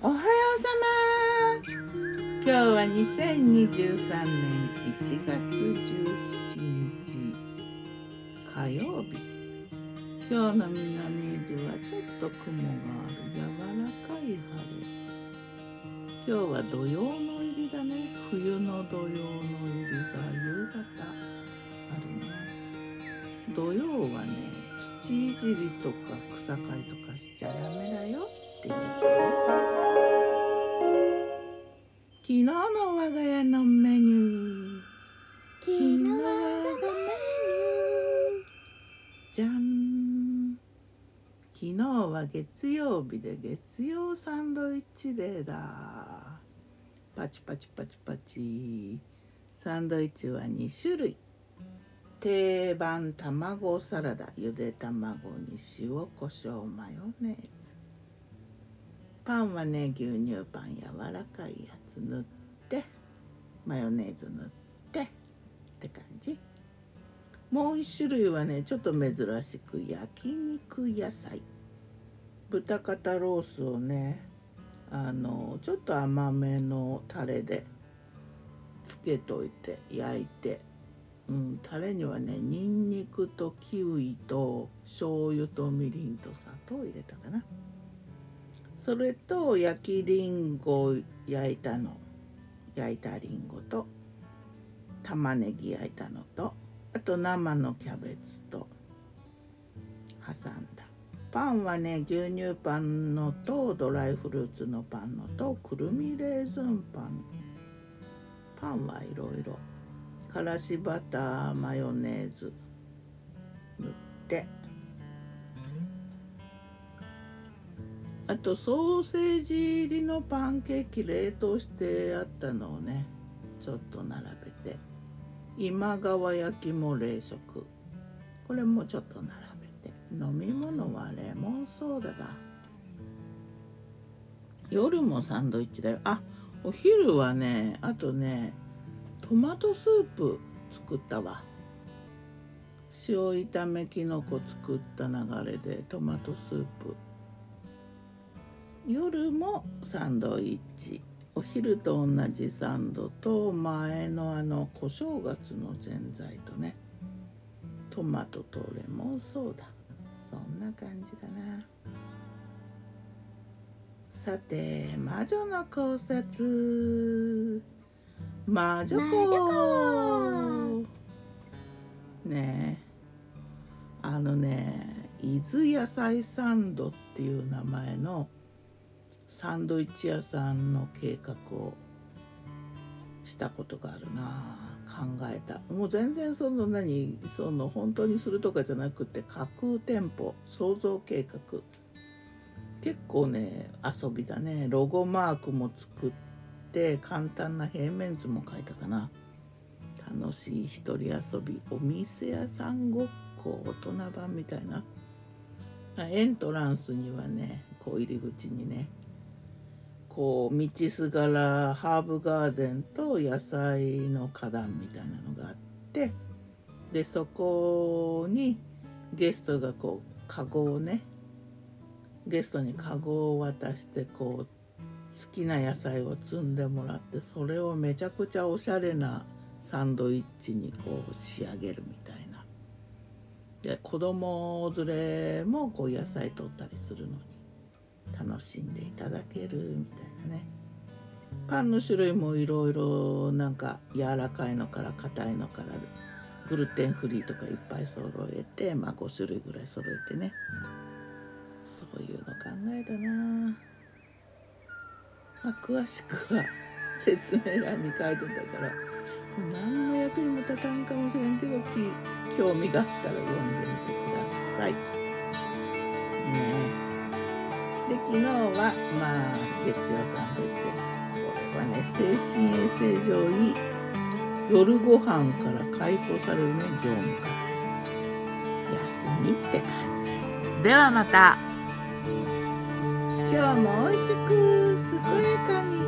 おはようさま今日は2023年1月17日火曜日。今日の南伊豆はちょっと雲がある柔らかい晴れ。今日は土曜の入りだね。冬の土曜の入りが夕方あるね。土曜はね土いじりとか草刈りとかしちゃダメだよっていうね。昨日の我が家のメニュー。昨日の我がメニュー。じゃん。昨日は月曜日で月曜サンドイッチデーだ。パチパチパチパチ。サンドイッチは2種類。定番卵サラダゆで卵に塩コショウマヨネーズ。パンはね牛乳パン柔らかいやつ。塗ってマヨネーズ塗ってって感じ。もう一種類はねちょっと珍しく焼肉野菜。豚肩ロースをねあのちょっと甘めのタレでつけといて焼いて、うん、タレにはねにんにくとキウイと醤油とみりんと砂糖を入れたかな。それと焼きりんご焼いたの。焼いたりんごと。玉ねぎ焼いたのと。あと生のキャベツと。挟んだ。パンはね牛乳パンのとドライフルーツのパンのと。くるみレーズンパン。パンはいろいろ。からしバターマヨネーズ塗って。あとソーセージ入りのパンケーキ冷凍してあったのをねちょっと並べて。今川焼きも冷食。これもちょっと並べて。飲み物はレモンソーダだ。夜もサンドイッチだよ。あお昼はねあとねトマトスープ作ったわ。塩炒めきのこ作った流れでトマトスープ。夜もサンドイッチ。お昼と同じサンドと前のあの小正月のぜんざいとね。トマトとレモンソーダ。そんな感じだな。さて魔女の考察。魔女子。ねえ。あのね伊豆野菜サンドっていう名前のサンドイッチ屋さんの計画をしたことがあるな。考えた。もう全然その何その本当にするとかじゃなくて架空店舗創造計画。結構ね遊びだね。ロゴマークも作って簡単な平面図も書いたかな。楽しい一人遊びお店屋さんごっこ大人版みたいな。エントランスにはねこう入り口にねこう道すがらハーブガーデンと野菜の花壇みたいなのがあってでそこにゲストがこうカゴをねゲストにカゴを渡してこう好きな野菜を摘んでもらってそれをめちゃくちゃおしゃれなサンドイッチにこう仕上げるみたいな。で子供連れもこう野菜取ったりするのに楽しんでいただけるみたいなね。パンの種類もいろいろなんか柔らかいのから硬いのからグルテンフリーとかいっぱい揃えてまあ5種類ぐらい揃えてね。そういうの考えたな。まあ詳しくは説明欄に書いてたから何の役にも立たんかもしれんけど興味があったら読んでみてください。ね。え昨日はまあ月曜さんですけどこれはね精神衛生上いい夜ご飯から解放されるね業務から休みって感じ。ではまた。今日も美味しく健やかに